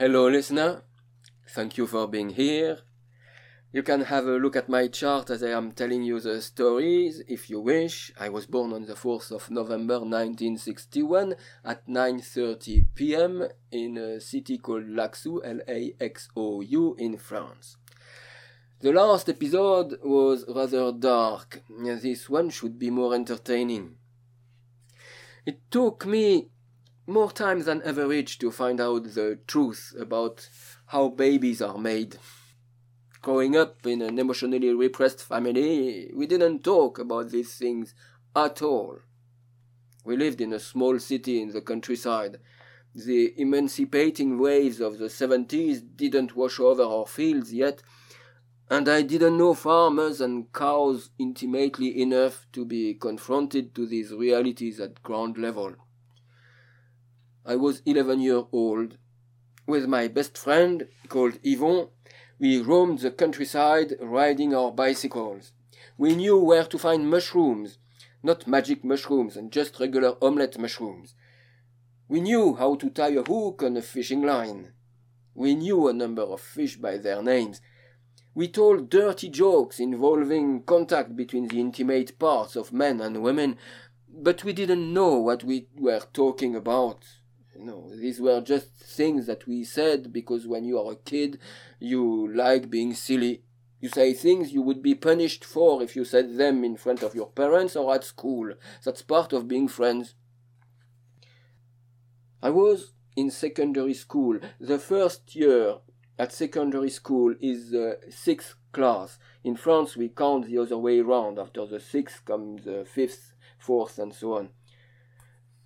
Hello, listener. Thank you for being here. You can have a look at my chart as I am telling you the stories if you wish. I was born on the 4th of November 1961 at 9:30 p.m. in a city called Laxou, L-A-X-O-U in France. The last episode was rather dark. This one should be more entertaining. It took me more time than average to find out the truth about how babies are made. Growing up in an emotionally repressed family, we didn't talk about these things at all. We lived in a small city in the countryside. The emancipating waves of the 70s didn't wash over our fields yet, and I didn't know farmers and cows intimately enough to be confronted to these realities at ground level. I was 11 years old. With my best friend, called Yvon, we roamed the countryside riding our bicycles. We knew where to find mushrooms, not magic mushrooms and just regular omelette mushrooms. We knew how to tie a hook on a fishing line. We knew a number of fish by their names. We told dirty jokes involving contact between the intimate parts of men and women, but we didn't know what we were talking about. No, these were just things that we said because when you are a kid, you like being silly. You say things you would be punished for if you said them in front of your parents or at school. That's part of being friends. I was in secondary school. The first year at secondary school is the sixth class. In France, we count the other way round. After the sixth comes the fifth, fourth, and so on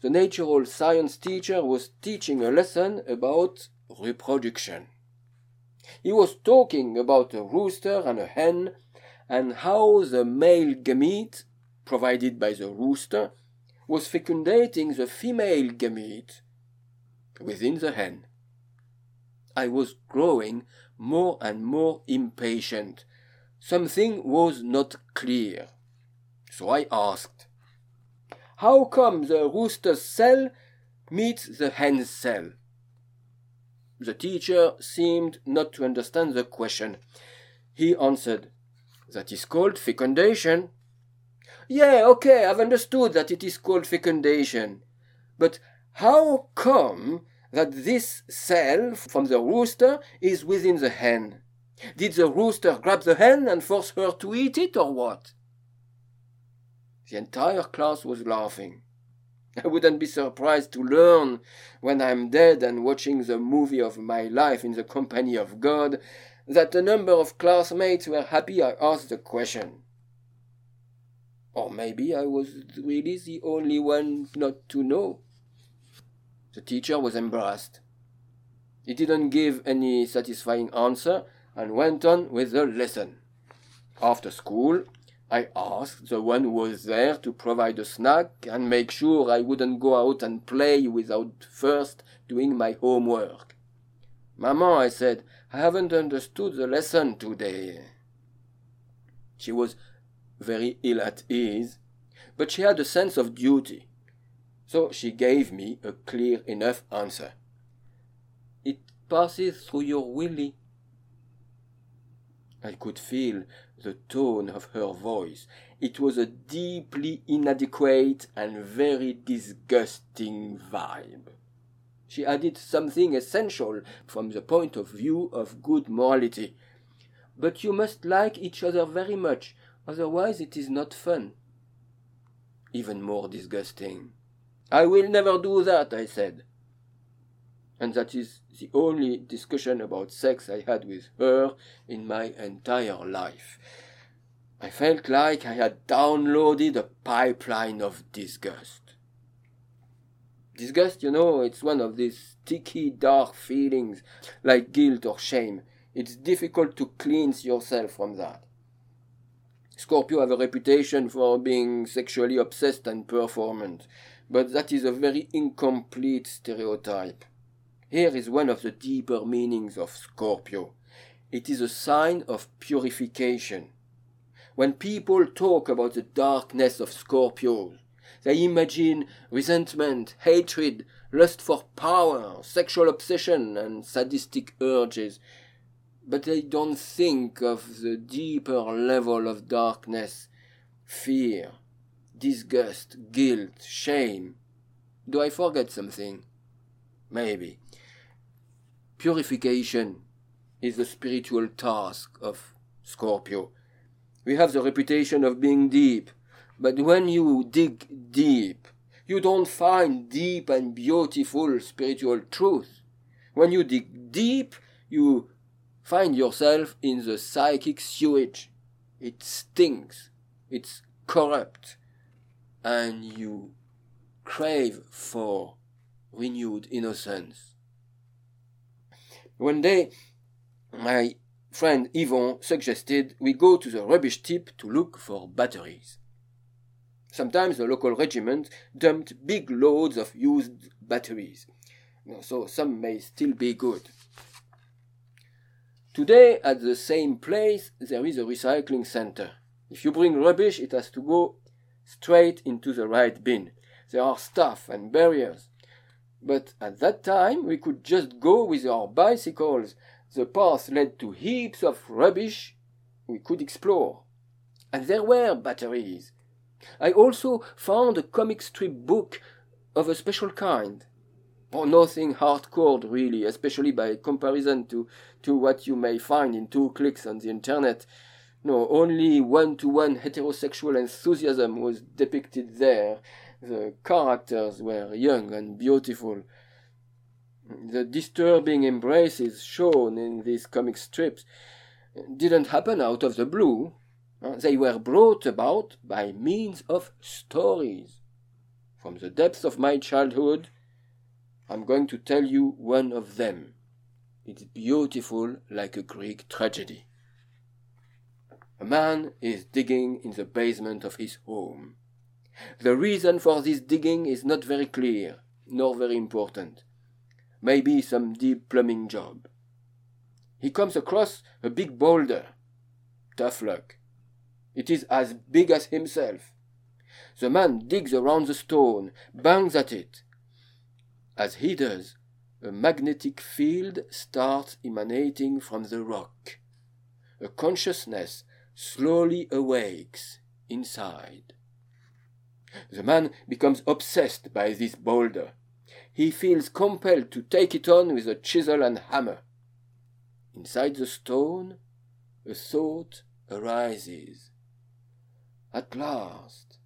the natural science teacher was teaching a lesson about reproduction. He was talking about a rooster and a hen and how the male gamete, provided by the rooster, was fecundating the female gamete within the hen. I was growing more and more impatient. Something was not clear. So I asked, how come the rooster's cell meets the hen's cell? The teacher seemed not to understand the question. He answered, That is called fecundation. Yeah, okay, I've understood that it is called fecundation. But how come that this cell from the rooster is within the hen? Did the rooster grab the hen and force her to eat it, or what? The entire class was laughing. I wouldn't be surprised to learn when I'm dead and watching the movie of my life in the company of God that a number of classmates were happy I asked the question. Or maybe I was really the only one not to know. The teacher was embarrassed. He didn't give any satisfying answer and went on with the lesson. After school, I asked the one who was there to provide a snack and make sure I wouldn't go out and play without first doing my homework. Maman, I said, I haven't understood the lesson today. She was very ill at ease, but she had a sense of duty. So she gave me a clear enough answer. It passes through your willy. I could feel the tone of her voice. It was a deeply inadequate and very disgusting vibe. She added something essential from the point of view of good morality. But you must like each other very much, otherwise it is not fun. Even more disgusting. I will never do that, I said. And that is the only discussion about sex I had with her in my entire life. I felt like I had downloaded a pipeline of disgust. Disgust, you know, it's one of these sticky, dark feelings like guilt or shame. It's difficult to cleanse yourself from that. Scorpio have a reputation for being sexually obsessed and performant, but that is a very incomplete stereotype. Here is one of the deeper meanings of Scorpio. It is a sign of purification. When people talk about the darkness of Scorpio, they imagine resentment, hatred, lust for power, sexual obsession, and sadistic urges. But they don't think of the deeper level of darkness fear, disgust, guilt, shame. Do I forget something? Maybe. Purification is the spiritual task of Scorpio. We have the reputation of being deep, but when you dig deep, you don't find deep and beautiful spiritual truth. When you dig deep, you find yourself in the psychic sewage. It stinks, it's corrupt, and you crave for renewed innocence. One day, my friend Yvon suggested we go to the rubbish tip to look for batteries. Sometimes the local regiment dumped big loads of used batteries, so some may still be good. Today, at the same place, there is a recycling center. If you bring rubbish, it has to go straight into the right bin. There are staff and barriers. But at that time, we could just go with our bicycles. The path led to heaps of rubbish we could explore. And there were batteries. I also found a comic strip book of a special kind. Oh, nothing hardcore, really, especially by comparison to, to what you may find in two clicks on the internet. No, only one to one heterosexual enthusiasm was depicted there. The characters were young and beautiful. The disturbing embraces shown in these comic strips didn't happen out of the blue. Uh, they were brought about by means of stories. From the depths of my childhood, I'm going to tell you one of them. It's beautiful like a Greek tragedy. A man is digging in the basement of his home. The reason for this digging is not very clear, nor very important. Maybe some deep plumbing job. He comes across a big boulder. Tough luck. It is as big as himself. The man digs around the stone, bangs at it. As he does, a magnetic field starts emanating from the rock. A consciousness slowly awakes inside. The man becomes obsessed by this boulder. He feels compelled to take it on with a chisel and hammer. Inside the stone, a thought arises. At last,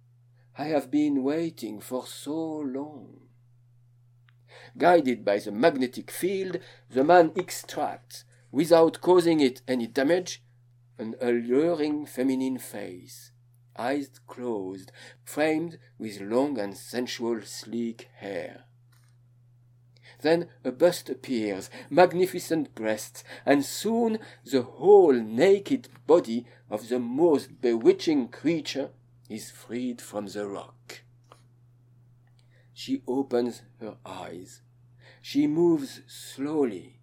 I have been waiting for so long. Guided by the magnetic field, the man extracts, without causing it any damage, an alluring feminine face, eyes closed, framed with long and sensual sleek hair. Then a bust appears, magnificent breasts, and soon the whole naked body of the most bewitching creature is freed from the rock. She opens her eyes. She moves slowly.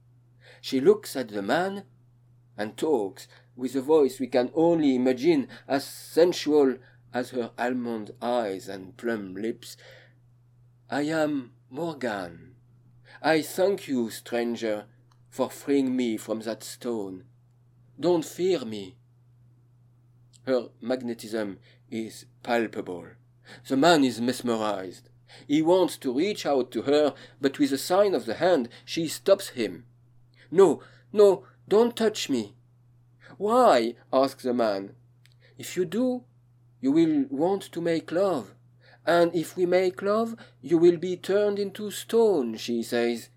She looks at the man and talks with a voice we can only imagine as sensual as her almond eyes and plum lips. I am Morgan. I thank you, stranger, for freeing me from that stone. Don't fear me. Her magnetism is palpable. The man is mesmerized. He wants to reach out to her, but with a sign of the hand she stops him. No, no, don't touch me. Why? asks the man. If you do, you will want to make love. And if we make love, you will be turned into stone, she says.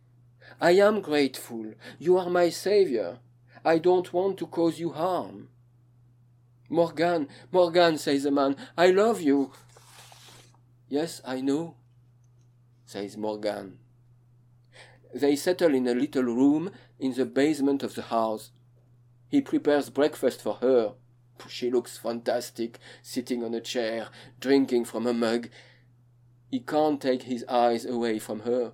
I am grateful. You are my savior. I don't want to cause you harm. Morgan, Morgan, says the man, I love you. Yes, I know, says Morgan. They settle in a little room in the basement of the house. He prepares breakfast for her. She looks fantastic, sitting on a chair, drinking from a mug. He can't take his eyes away from her.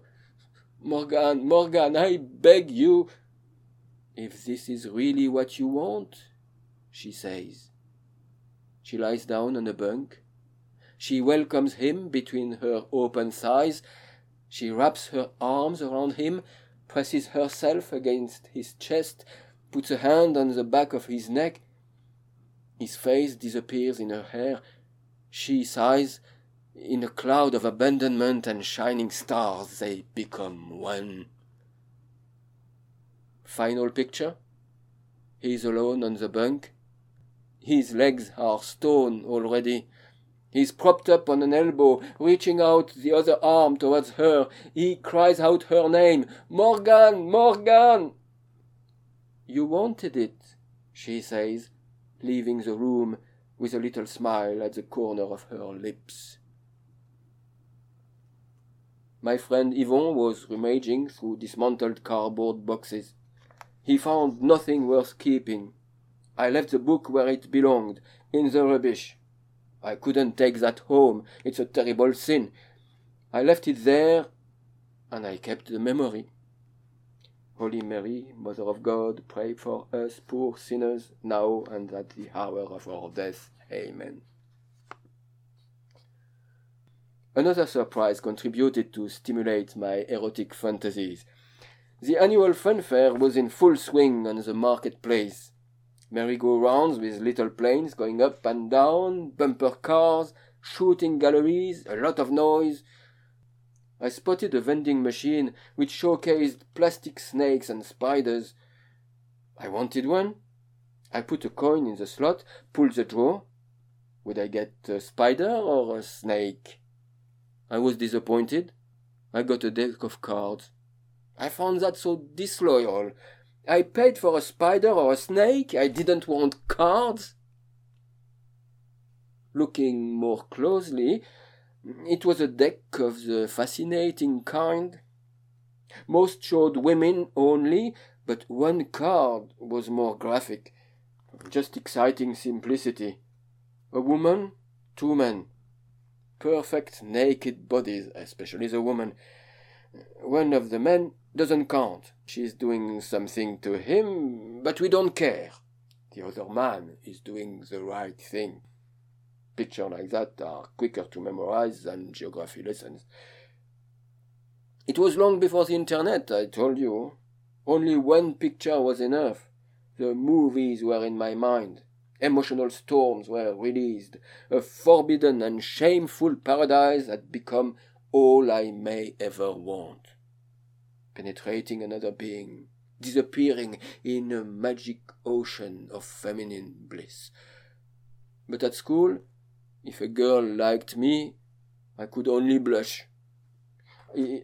Morgan, Morgan, I beg you. If this is really what you want, she says. She lies down on a bunk. She welcomes him between her open thighs. She wraps her arms around him, presses herself against his chest, puts a hand on the back of his neck. His face disappears in her hair. She sighs. In a cloud of abandonment and shining stars, they become one. Final picture. He is alone on the bunk. His legs are stone already. He's propped up on an elbow, reaching out the other arm towards her. He cries out her name, Morgan, Morgan! You wanted it, she says, leaving the room with a little smile at the corner of her lips. My friend Yvon was rummaging through dismantled cardboard boxes. He found nothing worth keeping. I left the book where it belonged, in the rubbish. I couldn't take that home. It's a terrible sin. I left it there, and I kept the memory. Holy Mary, Mother of God, pray for us poor sinners, now and at the hour of our death. Amen. Another surprise contributed to stimulate my erotic fantasies. The annual funfair was in full swing on the marketplace merry-go-rounds with little planes going up and down, bumper cars, shooting galleries, a lot of noise. I spotted a vending machine which showcased plastic snakes and spiders. I wanted one. I put a coin in the slot, pulled the drawer. Would I get a spider or a snake? I was disappointed. I got a deck of cards. I found that so disloyal. I paid for a spider or a snake. I didn't want cards. Looking more closely, it was a deck of the fascinating kind. Most showed women only, but one card was more graphic. Just exciting simplicity. A woman, two men. Perfect naked bodies, especially the woman. One of the men doesn't count. She's doing something to him, but we don't care. The other man is doing the right thing. Pictures like that are quicker to memorize than geography lessons. It was long before the internet, I told you. Only one picture was enough. The movies were in my mind. Emotional storms were released. A forbidden and shameful paradise had become all I may ever want penetrating another being, disappearing in a magic ocean of feminine bliss. But at school, if a girl liked me, I could only blush.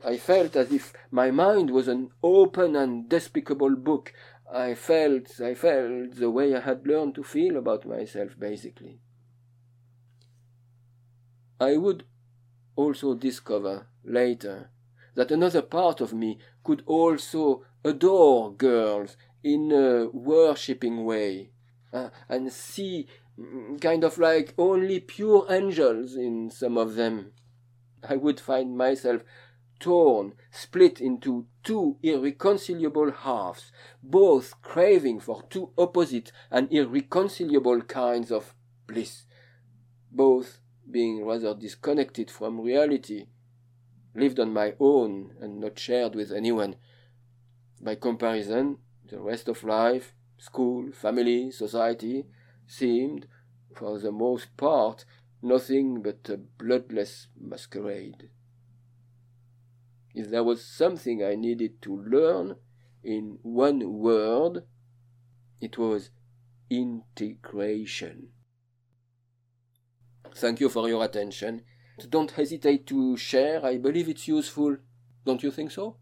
I felt as if my mind was an open and despicable book. I felt, I felt the way I had learned to feel about myself, basically. I would also discover later that another part of me could also adore girls in a worshipping way uh, and see mm, kind of like only pure angels in some of them. I would find myself torn, split into two irreconcilable halves, both craving for two opposite and irreconcilable kinds of bliss, both being rather disconnected from reality lived on my own and not shared with anyone. By comparison, the rest of life, school, family, society, seemed, for the most part, nothing but a bloodless masquerade. If there was something I needed to learn in one word, it was integration. Thank you for your attention don't hesitate to share. I believe it's useful. Don't you think so?